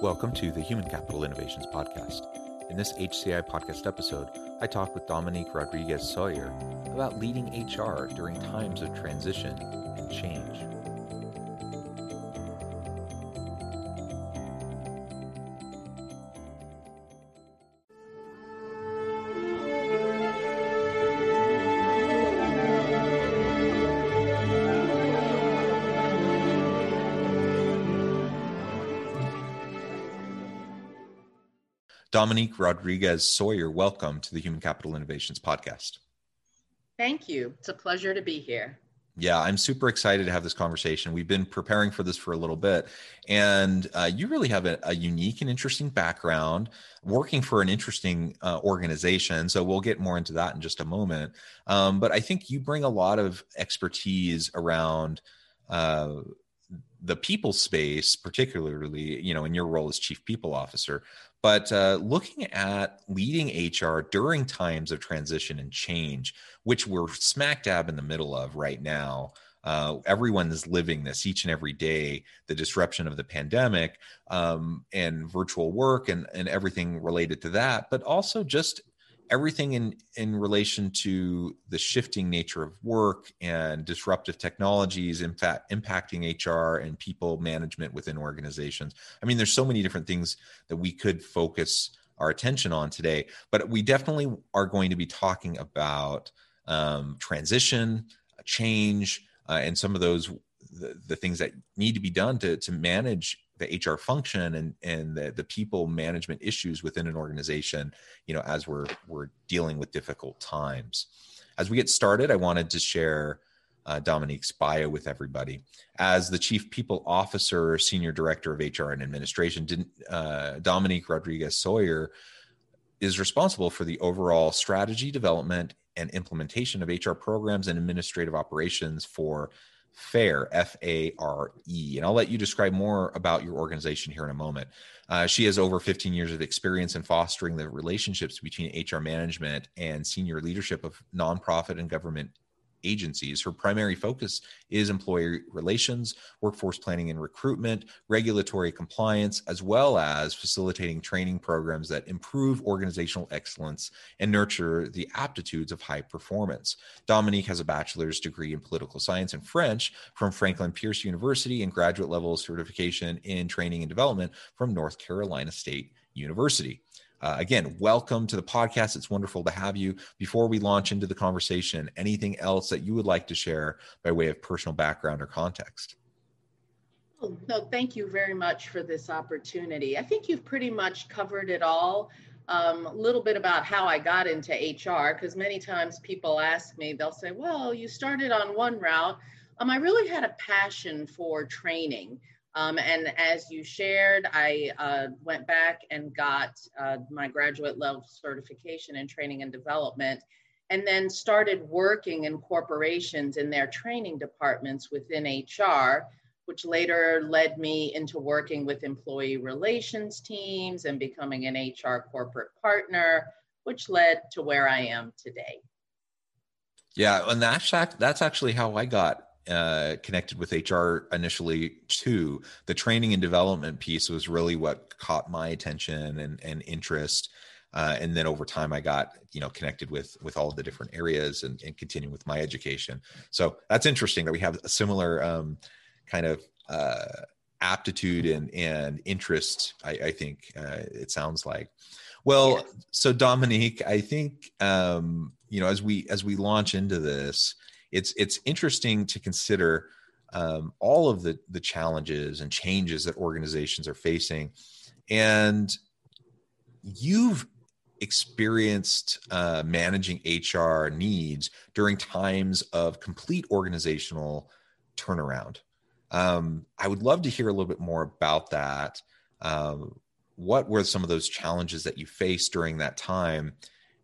Welcome to the Human Capital Innovations Podcast. In this HCI podcast episode, I talk with Dominique Rodriguez Sawyer about leading HR during times of transition and change. Dominique Rodriguez Sawyer, welcome to the Human Capital Innovations Podcast. Thank you. It's a pleasure to be here. Yeah, I'm super excited to have this conversation. We've been preparing for this for a little bit, and uh, you really have a, a, unique and interesting background working for an interesting uh, organization. So we'll get more into that in just a moment. Um, but I think you bring a lot of expertise around. Uh, the people space particularly you know in your role as chief people officer but uh, looking at leading HR during times of transition and change, which we're smack dab in the middle of right now. Uh, everyone is living this each and every day the disruption of the pandemic um, and virtual work and, and everything related to that, but also just everything in in relation to the shifting nature of work and disruptive technologies in fact impacting hr and people management within organizations. I mean there's so many different things that we could focus our attention on today but we definitely are going to be talking about um, transition change uh, and some of those the, the things that need to be done to to manage the HR function and and the, the people management issues within an organization, you know, as we're we're dealing with difficult times. As we get started, I wanted to share uh, Dominique's bio with everybody. As the Chief People Officer, Senior Director of HR and Administration, didn't, uh, Dominique Rodriguez Sawyer is responsible for the overall strategy development and implementation of HR programs and administrative operations for FARE, F A R E. And I'll let you describe more about your organization here in a moment. Uh, she has over 15 years of experience in fostering the relationships between HR management and senior leadership of nonprofit and government agencies. Her primary focus is employee relations, workforce planning and recruitment, regulatory compliance, as well as facilitating training programs that improve organizational excellence and nurture the aptitudes of high performance. Dominique has a bachelor's degree in political science and French from Franklin Pierce University and graduate level certification in training and development from North Carolina State University. Uh, again, welcome to the podcast. It's wonderful to have you. Before we launch into the conversation, anything else that you would like to share by way of personal background or context? Oh, no, thank you very much for this opportunity. I think you've pretty much covered it all. Um, a little bit about how I got into HR, because many times people ask me, they'll say, Well, you started on one route. Um, I really had a passion for training. Um, and as you shared, I uh, went back and got uh, my graduate level certification in training and development, and then started working in corporations in their training departments within HR, which later led me into working with employee relations teams and becoming an HR corporate partner, which led to where I am today. Yeah, and that's that's actually how I got uh, connected with HR initially too. The training and development piece was really what caught my attention and, and interest. Uh, and then over time, I got you know connected with with all the different areas and, and continue with my education. So that's interesting that we have a similar um, kind of uh, aptitude and and interest. I, I think uh, it sounds like. Well, yes. so Dominique, I think um, you know as we as we launch into this, it's it's interesting to consider um, all of the the challenges and changes that organizations are facing, and you've experienced uh, managing HR needs during times of complete organizational turnaround. Um, I would love to hear a little bit more about that. Um, what were some of those challenges that you faced during that time?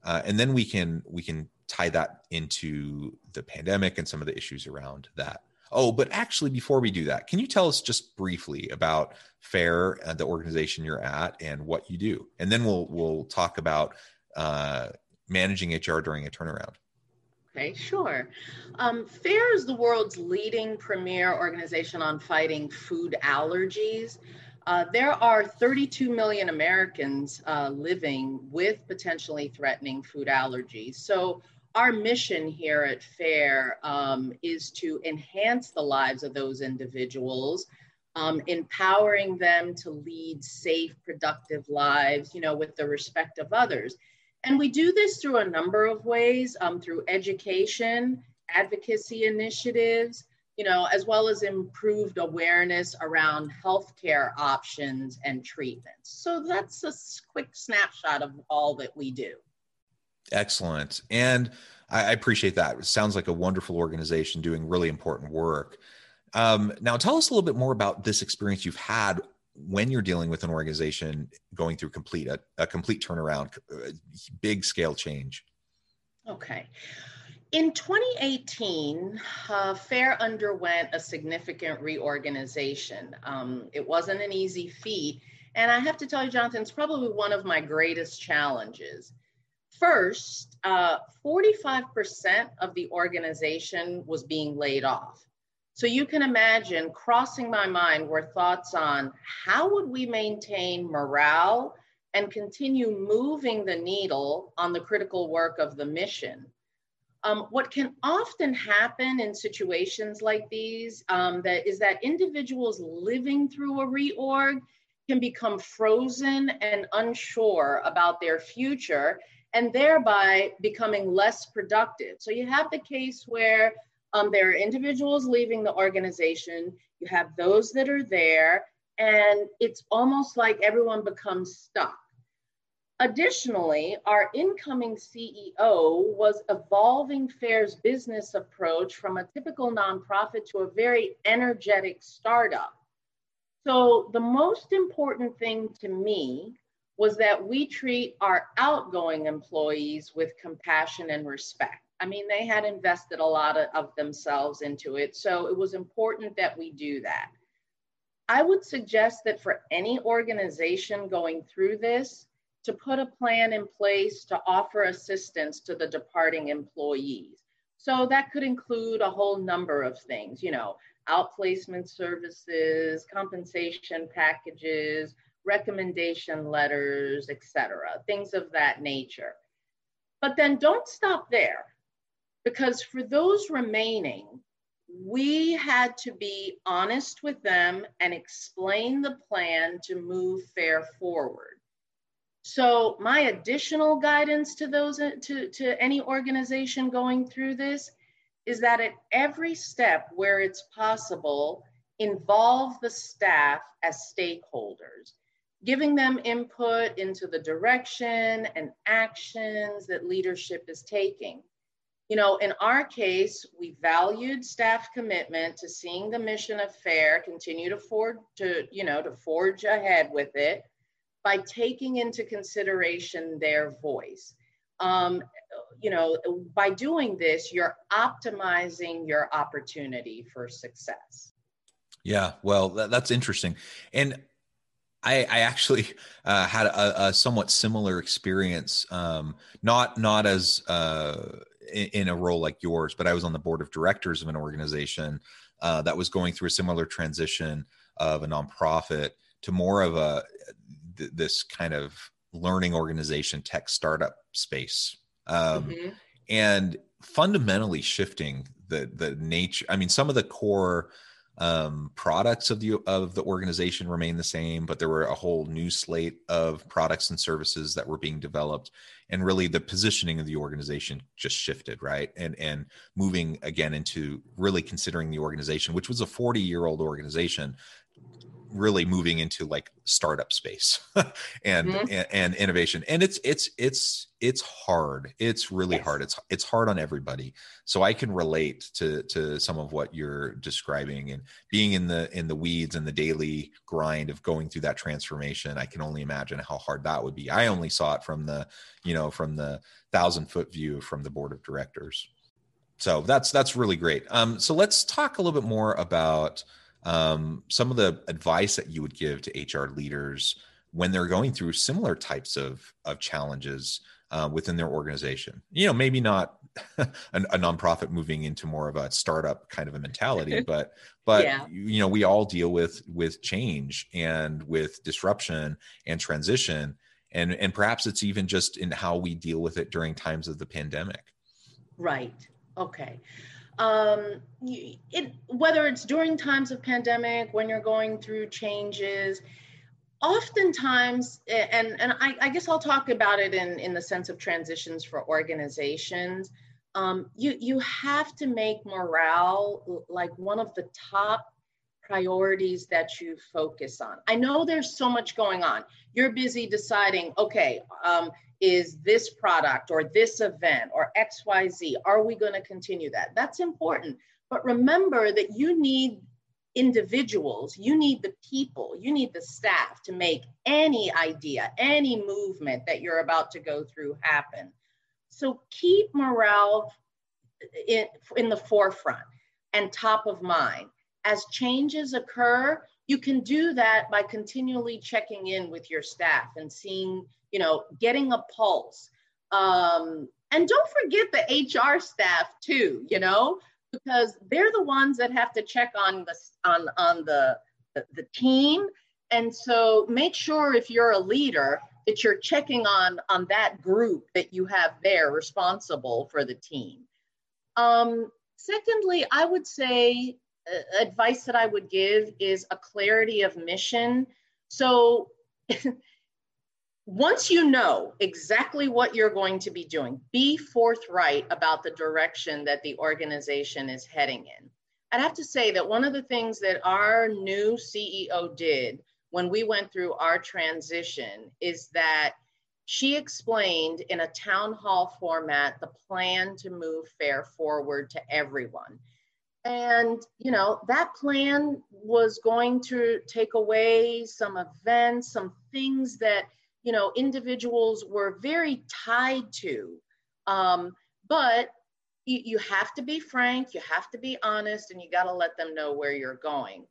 Uh, and then we can we can tie that into the pandemic and some of the issues around that. Oh, but actually, before we do that, can you tell us just briefly about FARE, uh, the organization you're at, and what you do, and then we'll we'll talk about uh, managing HR during a turnaround. Okay, sure. Um, FARE is the world's leading premier organization on fighting food allergies. Uh, there are 32 million Americans uh, living with potentially threatening food allergies. So, our mission here at FARE um, is to enhance the lives of those individuals, um, empowering them to lead safe, productive lives, you know, with the respect of others. And we do this through a number of ways um, through education, advocacy initiatives, you know, as well as improved awareness around healthcare options and treatments. So that's a quick snapshot of all that we do. Excellent. And I appreciate that. It sounds like a wonderful organization doing really important work. Um, now, tell us a little bit more about this experience you've had when you're dealing with an organization going through complete a, a complete turnaround, big scale change. Okay. In 2018, uh, FARE underwent a significant reorganization. Um, it wasn't an easy feat. And I have to tell you, Jonathan, it's probably one of my greatest challenges. First, uh, 45% of the organization was being laid off. So you can imagine crossing my mind were thoughts on how would we maintain morale and continue moving the needle on the critical work of the mission. Um, what can often happen in situations like these um, that is that individuals living through a reorg can become frozen and unsure about their future and thereby becoming less productive. So you have the case where um, there are individuals leaving the organization, you have those that are there, and it's almost like everyone becomes stuck. Additionally, our incoming CEO was evolving FARE's business approach from a typical nonprofit to a very energetic startup. So, the most important thing to me was that we treat our outgoing employees with compassion and respect. I mean, they had invested a lot of, of themselves into it. So, it was important that we do that. I would suggest that for any organization going through this, to put a plan in place to offer assistance to the departing employees. So that could include a whole number of things, you know, outplacement services, compensation packages, recommendation letters, etc., things of that nature. But then don't stop there because for those remaining, we had to be honest with them and explain the plan to move FARE forward. So my additional guidance to those to, to any organization going through this is that at every step where it's possible, involve the staff as stakeholders, giving them input into the direction and actions that leadership is taking. You know, in our case, we valued staff commitment to seeing the mission of FARE continue to forge to, you know, to forge ahead with it by taking into consideration their voice. Um, you know, by doing this, you're optimizing your opportunity for success. Yeah, well, that, that's interesting. And I, I actually uh, had a, a, somewhat similar experience, um, not not as uh, in, in, a role like yours, but I was on the board of directors of an organization uh, that was going through a similar transition of a nonprofit to more of a th- this kind of learning organization tech startup space um, mm-hmm. and fundamentally shifting the the nature i mean some of the core um, products of the of the organization remain the same but there were a whole new slate of products and services that were being developed. And really the positioning of the organization just shifted right? And and moving again into really considering the organization which was a 40 year old organization really moving into like startup space and, mm-hmm. and, and innovation. And it's it's it's it's hard. It's really yes. hard. It's it's hard on everybody. So i can relate to to some of what you're describing and being in the in the weeds and the daily grind of going through that transformation i can only imagine how hard that would be. I only saw it from the you know from the thousand foot view from the board of directors. So that's that's really great. Um so let's talk a little bit more about um, some of the advice that you would give to HR leaders when they're going through similar types of of challenges uh, within their organization. You know, maybe not a, a, nonprofit moving into more of a startup kind of a mentality, but but yeah. you know, we all deal with with change and with disruption and transition, and and perhaps it's even just in how we deal with it during times of the pandemic. Right. Okay um, it, whether it's during times of pandemic, when you're going through changes, oftentimes, and, and I, I guess I'll talk about it in, in the sense of transitions for organizations, um, you, you have to make morale like one of the top priorities that you focus on. I know there's so much going on. You're busy deciding, okay, um, is this product or this event or XYZ? Are we going to continue that? That's important. But remember that you need individuals, you need the people, you need the staff to make any idea, any movement that you're about to go through happen. So keep morale in, in the forefront and top of mind. As changes occur, you can do that by continually checking in with your staff and seeing you know, getting a pulse. Um, and don't forget the HR staff too, you know, because they're the ones that have to check on the on on the the, the team. And so make sure if you're a leader that you're checking on on that group that you have there responsible for the team. Um, secondly, I would say advice that I would give is a clarity of mission. So once you know exactly what you're going to be doing, be forthright about the direction that the organization is heading in. I'd have to say that one of the things that our new CEO did when we went through our transition is that she explained in a town hall format the plan to move FARE forward to everyone. And, you know, that plan was going to take away some events, some things that you know individuals were very tied to. Um, but you, you have to be frank you have to be honest and you got to let them know where you're going.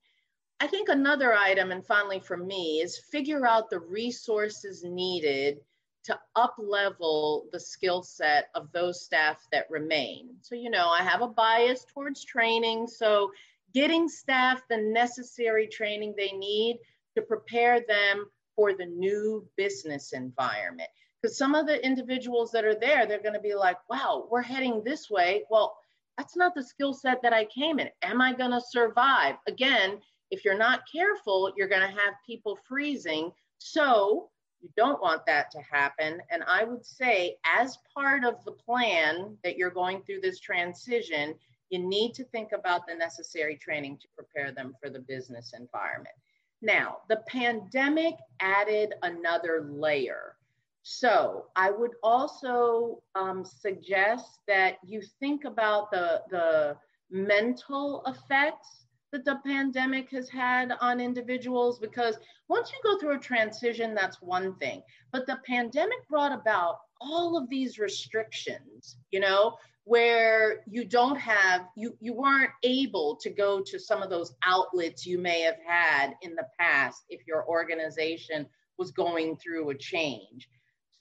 I think another item and finally for me is figure out the resources needed to up level the skill set of those staff that remain so you know i have a bias towards training so getting staff the necessary training they need to prepare them for the new business environment. Because some of the individuals that are there, they're going to be like, wow, we're heading this way. Well, that's not the skill set that I came in. Am I going to survive? Again, if you're not careful, you're going to have people freezing. So you don't want that to happen. And I would say, as part of the plan that you're going through this transition, you need to think about the necessary training to prepare them for the business environment. Now, the pandemic added another layer. So I would also um, suggest that you think about the, the mental effects that the pandemic has had on individuals because once you go through a transition, that's one thing. But the pandemic brought about all of these restrictions, you know, where you don't have you you weren't able to go to some of those outlets you may have had in the past if your organization was going through a change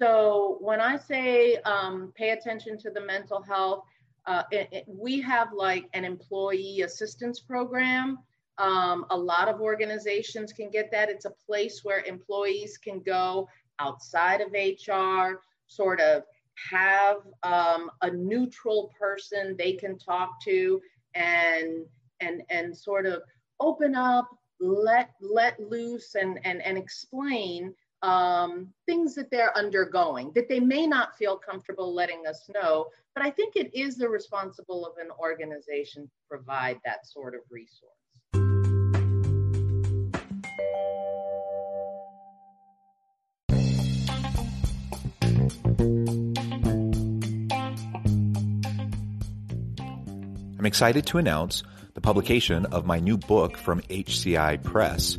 so when i say um, pay attention to the mental health uh, it, it, we have like an employee assistance program. Um, a lot of organizations can get that. It's a place where employees can go outside of hr sort of have um, a neutral person they can talk to and and and sort of open up let let loose and and, and explain um, things that they're undergoing that they may not feel comfortable letting us know. But I think it is the responsible of an organization to provide that sort of resource. I'm excited to announce the publication of my new book from HCI Press.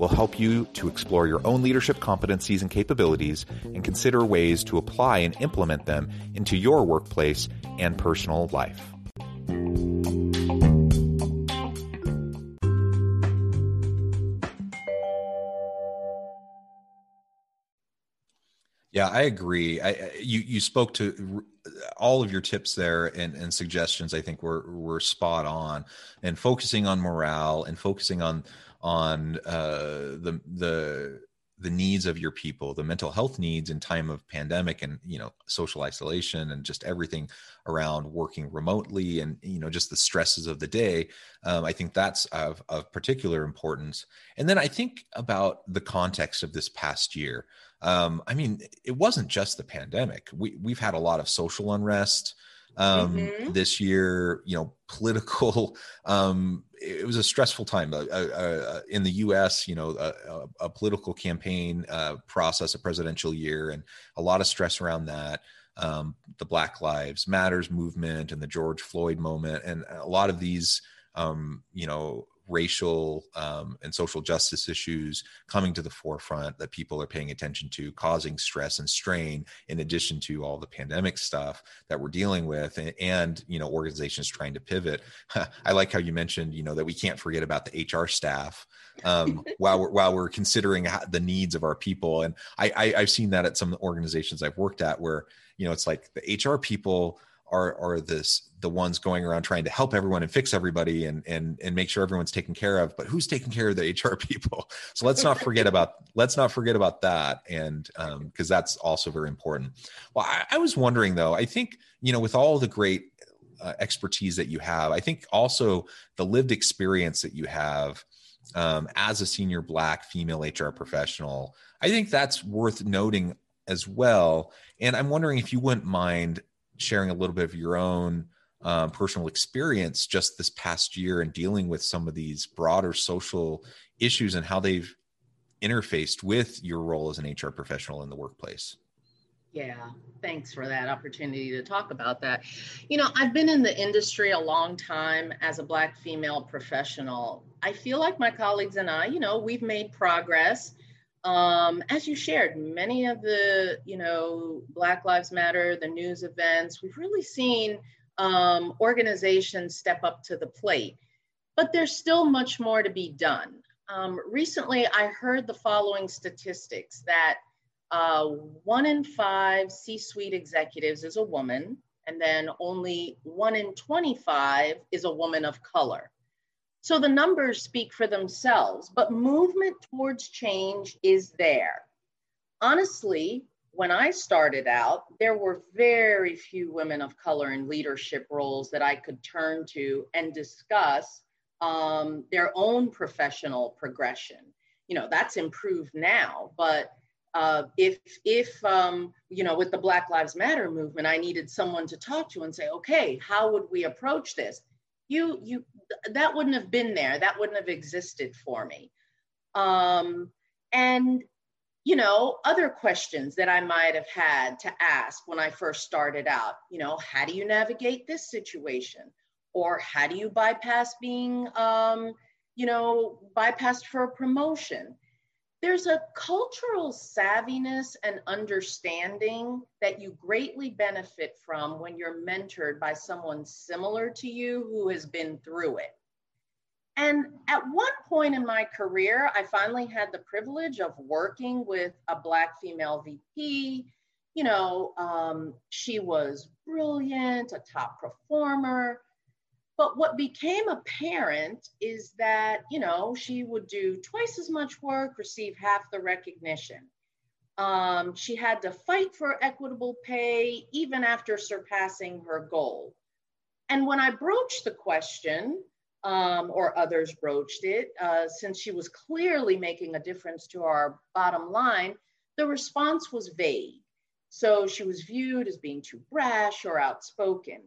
will help you to explore your own leadership competencies and capabilities and consider ways to apply and implement them into your workplace and personal life. Yeah, I agree. I, you you spoke to all of your tips there and, and suggestions. I think were were spot on, and focusing on morale and focusing on on uh, the the the needs of your people, the mental health needs in time of pandemic and you know social isolation and just everything around working remotely and you know just the stresses of the day. Um, I think that's of, of particular importance. And then I think about the context of this past year. Um, I mean, it wasn't just the pandemic. We we've had a lot of social unrest um, mm-hmm. this year. You know, political. Um, it was a stressful time uh, uh, uh, in the U.S. You know, a, a political campaign uh, process, a presidential year, and a lot of stress around that. Um, the Black Lives Matters movement and the George Floyd moment, and a lot of these, um, you know, racial um, and social justice issues coming to the forefront that people are paying attention to, causing stress and strain, in addition to all the pandemic stuff that we're dealing with, and, and you know organizations trying to pivot. I like how you mentioned, you know, that we can't forget about the HR staff um, while we're while we're considering the needs of our people. And I, I I've seen that at some organizations I've worked at where you know it's like the HR people are are this the ones going around trying to help everyone and fix everybody and and and make sure everyone's taken care of but who's taking care of the hr people? So let's not forget about let's not forget about that. And um because that's also very important. Well I, I, was wondering though i think you know with all the great uh, expertise that you have i think also the lived experience that you have um, as a senior black female hr professional i think that's worth noting as well. And i'm wondering if you wouldn't mind sharing a little bit of your own um, personal experience just this past year and dealing with some of these broader social issues and how they've interfaced with your role as an HR professional in the workplace. Yeah, thanks for that opportunity to talk about that. You know, I've been in the industry a long time as a Black female professional. I feel like my colleagues and I, you know, we've made progress um, as you shared, many of the, you know, Black Lives Matter, the news events, we've really seen um, organizations step up to the plate, but there's still much more to be done. Um, recently, I heard the following statistics that uh, one in five C suite executives is a woman, and then only one in 25 is a woman of color. So the numbers speak for themselves, but movement towards change is there. Honestly, when I started out, there were very few women of color in leadership roles that I could turn to and discuss um, their own professional progression. You know, that's improved now, but uh, if if um, you know with the Black Lives Matter movement, I needed someone to talk to and say, okay, how would we approach this? you you that wouldn't have been there that wouldn't have existed for me um, and you know other questions that i might have had to ask when i first started out. You know how do you navigate this situation? Or how do you bypass being um, you know bypassed for a promotion? There's a cultural savviness and understanding that you greatly benefit from when you're mentored by someone similar to you who has been through it. And at one point in my career, I finally had the privilege of working with a Black female VP. You know, um, she was brilliant, a top performer. But what became apparent is that, you know, she would do twice as much work, receive half the recognition. Um, she had to fight for equitable pay even after surpassing her goal. And when I broached the question, um, or others broached it, uh, since she was clearly making a difference to our bottom line, the response was vague. So she was viewed as being too brash or outspoken.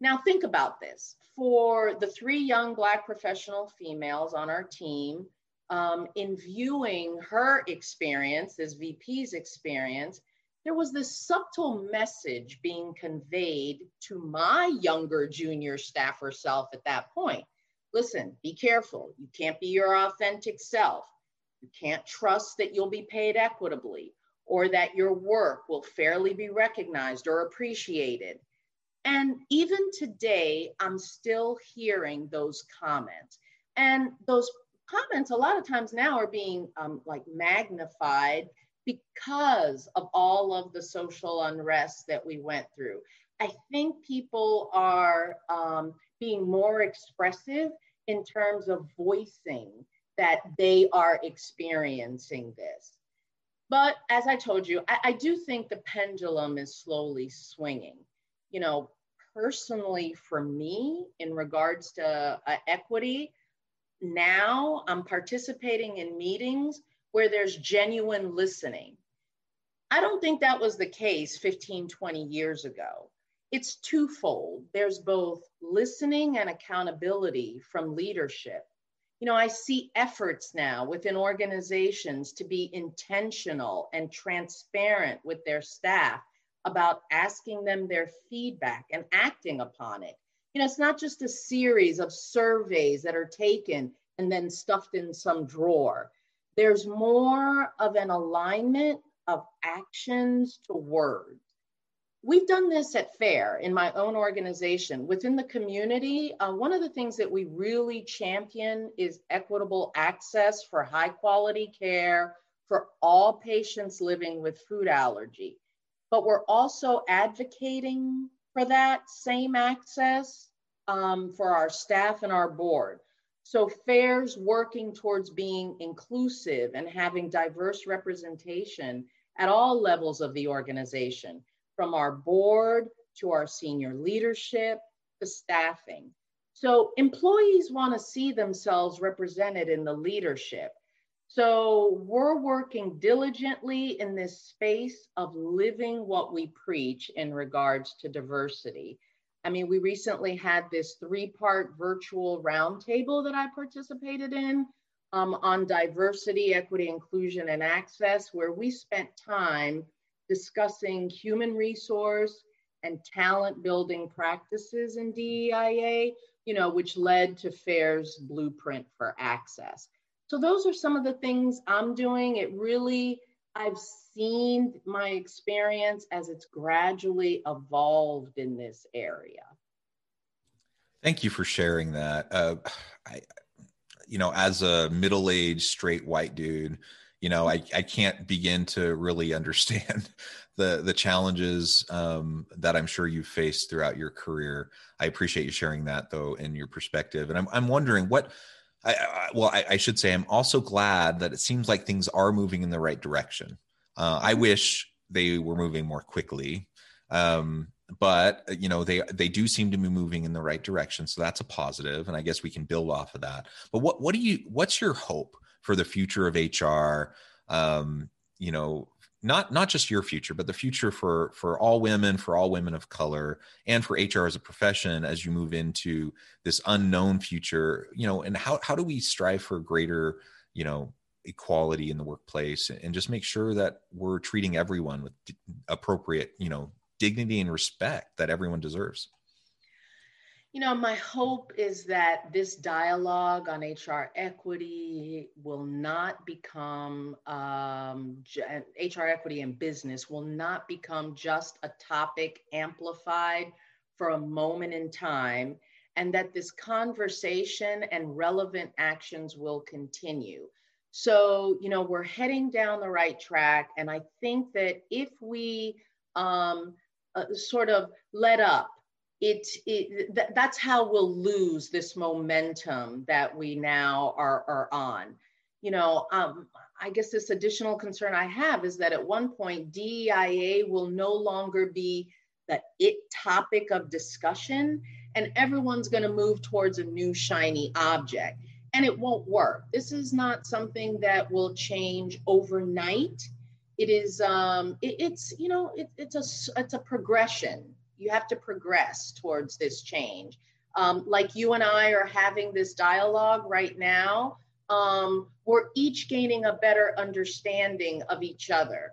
Now, think about this. For the three young Black professional females on our team, um, in viewing her experience, as VP's experience, there was this subtle message being conveyed to my younger junior staffer self at that point listen, be careful. You can't be your authentic self. You can't trust that you'll be paid equitably or that your work will fairly be recognized or appreciated. And even today, I'm still hearing those comments. And those comments, a lot of times now, are being um, like magnified because of all of the social unrest that we went through. I think people are um, being more expressive in terms of voicing that they are experiencing this. But as I told you, I, I do think the pendulum is slowly swinging. You know, personally for me, in regards to uh, equity, now I'm participating in meetings where there's genuine listening. I don't think that was the case 15, 20 years ago it's twofold. There's both listening and accountability from leadership. You know, I see efforts now within organizations to be intentional and transparent with their staff about asking them their feedback and acting upon it. You know, it's not just a series of surveys that are taken and then stuffed in some drawer. There's more of an alignment of actions to words we've done this at FARE in my own organization. Within the community, uh, one of the things that we really champion is equitable access for high quality care for all patients living with food allergy. But we're also advocating for that same access um, for our staff and our board. So FARE's working towards being inclusive and having diverse representation at all levels of the organization from our board to our senior leadership to staffing. So employees want to see themselves represented in the leadership. So we're working diligently in this space of living what we preach in regards to diversity. I mean, we recently had this three part virtual roundtable that I participated in um, on diversity, equity, inclusion, and access, where we spent time discussing human resource and talent building practices in DEIA, you know, which led to FARE's blueprint for access. So those are some of the things I'm doing. It really, I've seen my experience as it's gradually evolved in this area. Thank you for sharing that. Uh, I, you know, as a middle-aged straight white dude, you know i, I can't begin to really understand the the challenges um, that i'm sure you've faced throughout your career. I appreciate you sharing that though in your perspective. And i'm, I'm wondering what I, I well I, I, should say i'm also glad that it seems like things are moving in the right direction. Uh, i wish they were moving more quickly um, but you know they they do seem to be moving in the right direction so that's a positive and i guess we can build off of that. But what what do you what's your hope for the future of HR. Um, you know, not not just your future, but the future for for all women, for all women of color, and for HR as a profession as you move into this unknown future. You know, and how how do we strive for greater, you know, equality in the workplace and just make sure that we're treating everyone with appropriate, you know, dignity and respect that everyone deserves. You know, my hope is that this dialogue on HR equity will not become, um, HR equity in business will not become just a topic amplified for a moment in time and that this conversation and relevant actions will continue. So, you know, we're heading down the right track. And I think that if we um, uh, sort of let up, it, it th- that's how we'll lose this momentum that we now are, are on. You know, um, I guess this additional concern I have is that at one point, DEIA will no longer be the it topic of discussion, and everyone's going to move towards a new shiny object and it won't work. This is not something that will change overnight. It is, um, it, it's, you know, it, it's a, it's a progression. You have to progress towards this change. Um, like you and I are having this dialogue right now, um, we're each gaining a better understanding of each other.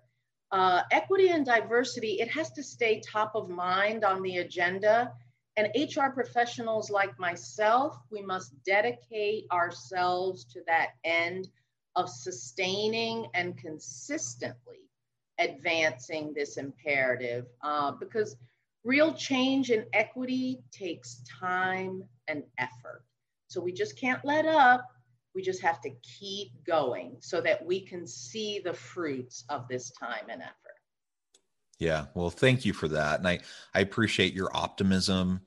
Uh, equity and diversity, it has to stay top of mind on the agenda and HR professionals like myself, we must dedicate ourselves to that end of sustaining and consistently advancing this imperative uh, because real change in equity takes time and effort. So we just can't let up. We just have to keep going so that we can see the fruits of this time and effort. Yeah, well, thank you for that, and I I appreciate your optimism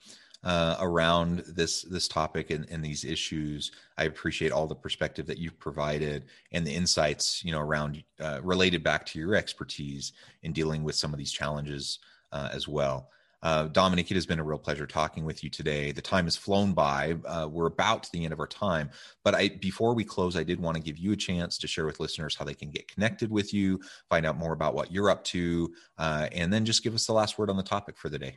uh, around this this topic and, and these issues. I appreciate all the perspective that you've provided and the insights, you know, around uh, related back to your expertise in dealing with some of these challenges uh, as well. Uh, Dominique, it has been a real pleasure talking with you today. The time has flown by. Uh, we're about to the end of our time, but I, before we close, I did want to give you a chance to share with listeners how they can get connected with you, find out more about what you're up to, uh, and then just give us the last word on the topic for the day.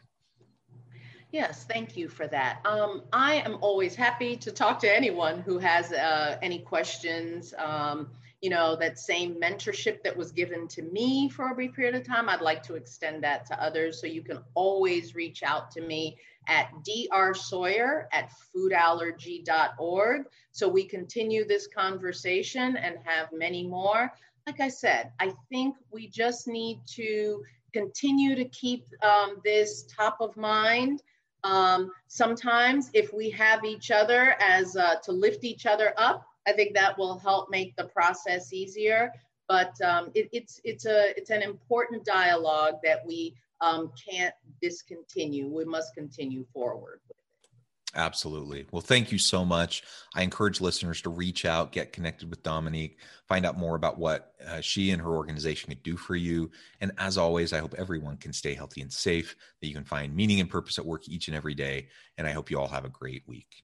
Yes, thank you for that. Um, I am always happy to talk to anyone who has uh, any questions. Um, you know, that same mentorship that was given to me for a brief period of time, I'd like to extend that to others. So you can always reach out to me at drsawyer at foodallergy.org. So we continue this conversation and have many more. Like I said, I think we just need to continue to keep um, this top of mind. Um, sometimes, if we have each other as uh, to lift each other up, I think that will help make the process easier. But um, it, it's it's a it's an important dialogue that we um, can't discontinue. We must continue forward. With it. Absolutely. Well, thank you so much. I encourage listeners to reach out, get connected with Dominique, find out more about what uh, she and her organization can do for you. And as always, I hope everyone can stay healthy and safe, that you can find meaning and purpose at work each and every day. And I hope you all have a great week.